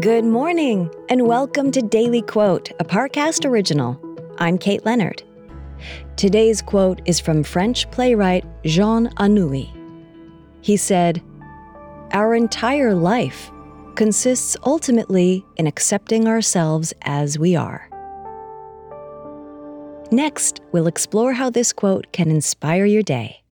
Good morning, and welcome to Daily Quote, a Parcast original. I'm Kate Leonard. Today's quote is from French playwright Jean Anouilh. He said, Our entire life consists ultimately in accepting ourselves as we are. Next, we'll explore how this quote can inspire your day.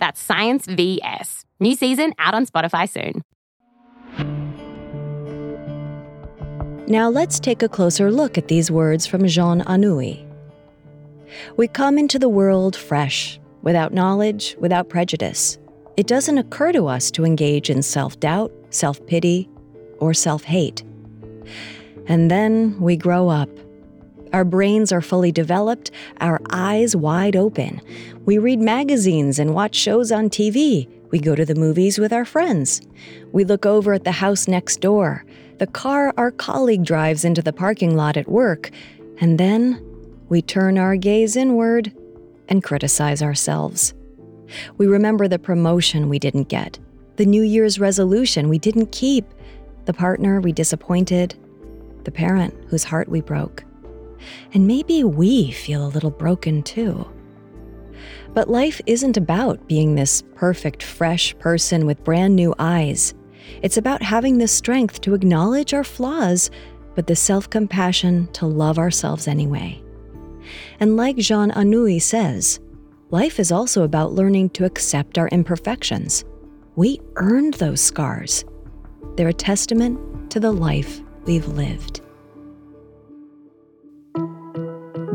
That's Science VS. New season out on Spotify soon. Now let's take a closer look at these words from Jean Anouilh. We come into the world fresh, without knowledge, without prejudice. It doesn't occur to us to engage in self doubt, self pity, or self hate. And then we grow up. Our brains are fully developed, our eyes wide open. We read magazines and watch shows on TV. We go to the movies with our friends. We look over at the house next door the car our colleague drives into the parking lot at work, and then we turn our gaze inward and criticize ourselves. We remember the promotion we didn't get, the New Year's resolution we didn't keep, the partner we disappointed, the parent whose heart we broke. And maybe we feel a little broken too. But life isn't about being this perfect, fresh person with brand new eyes. It's about having the strength to acknowledge our flaws, but the self compassion to love ourselves anyway. And like Jean Anouilh says, life is also about learning to accept our imperfections. We earned those scars. They're a testament to the life we've lived.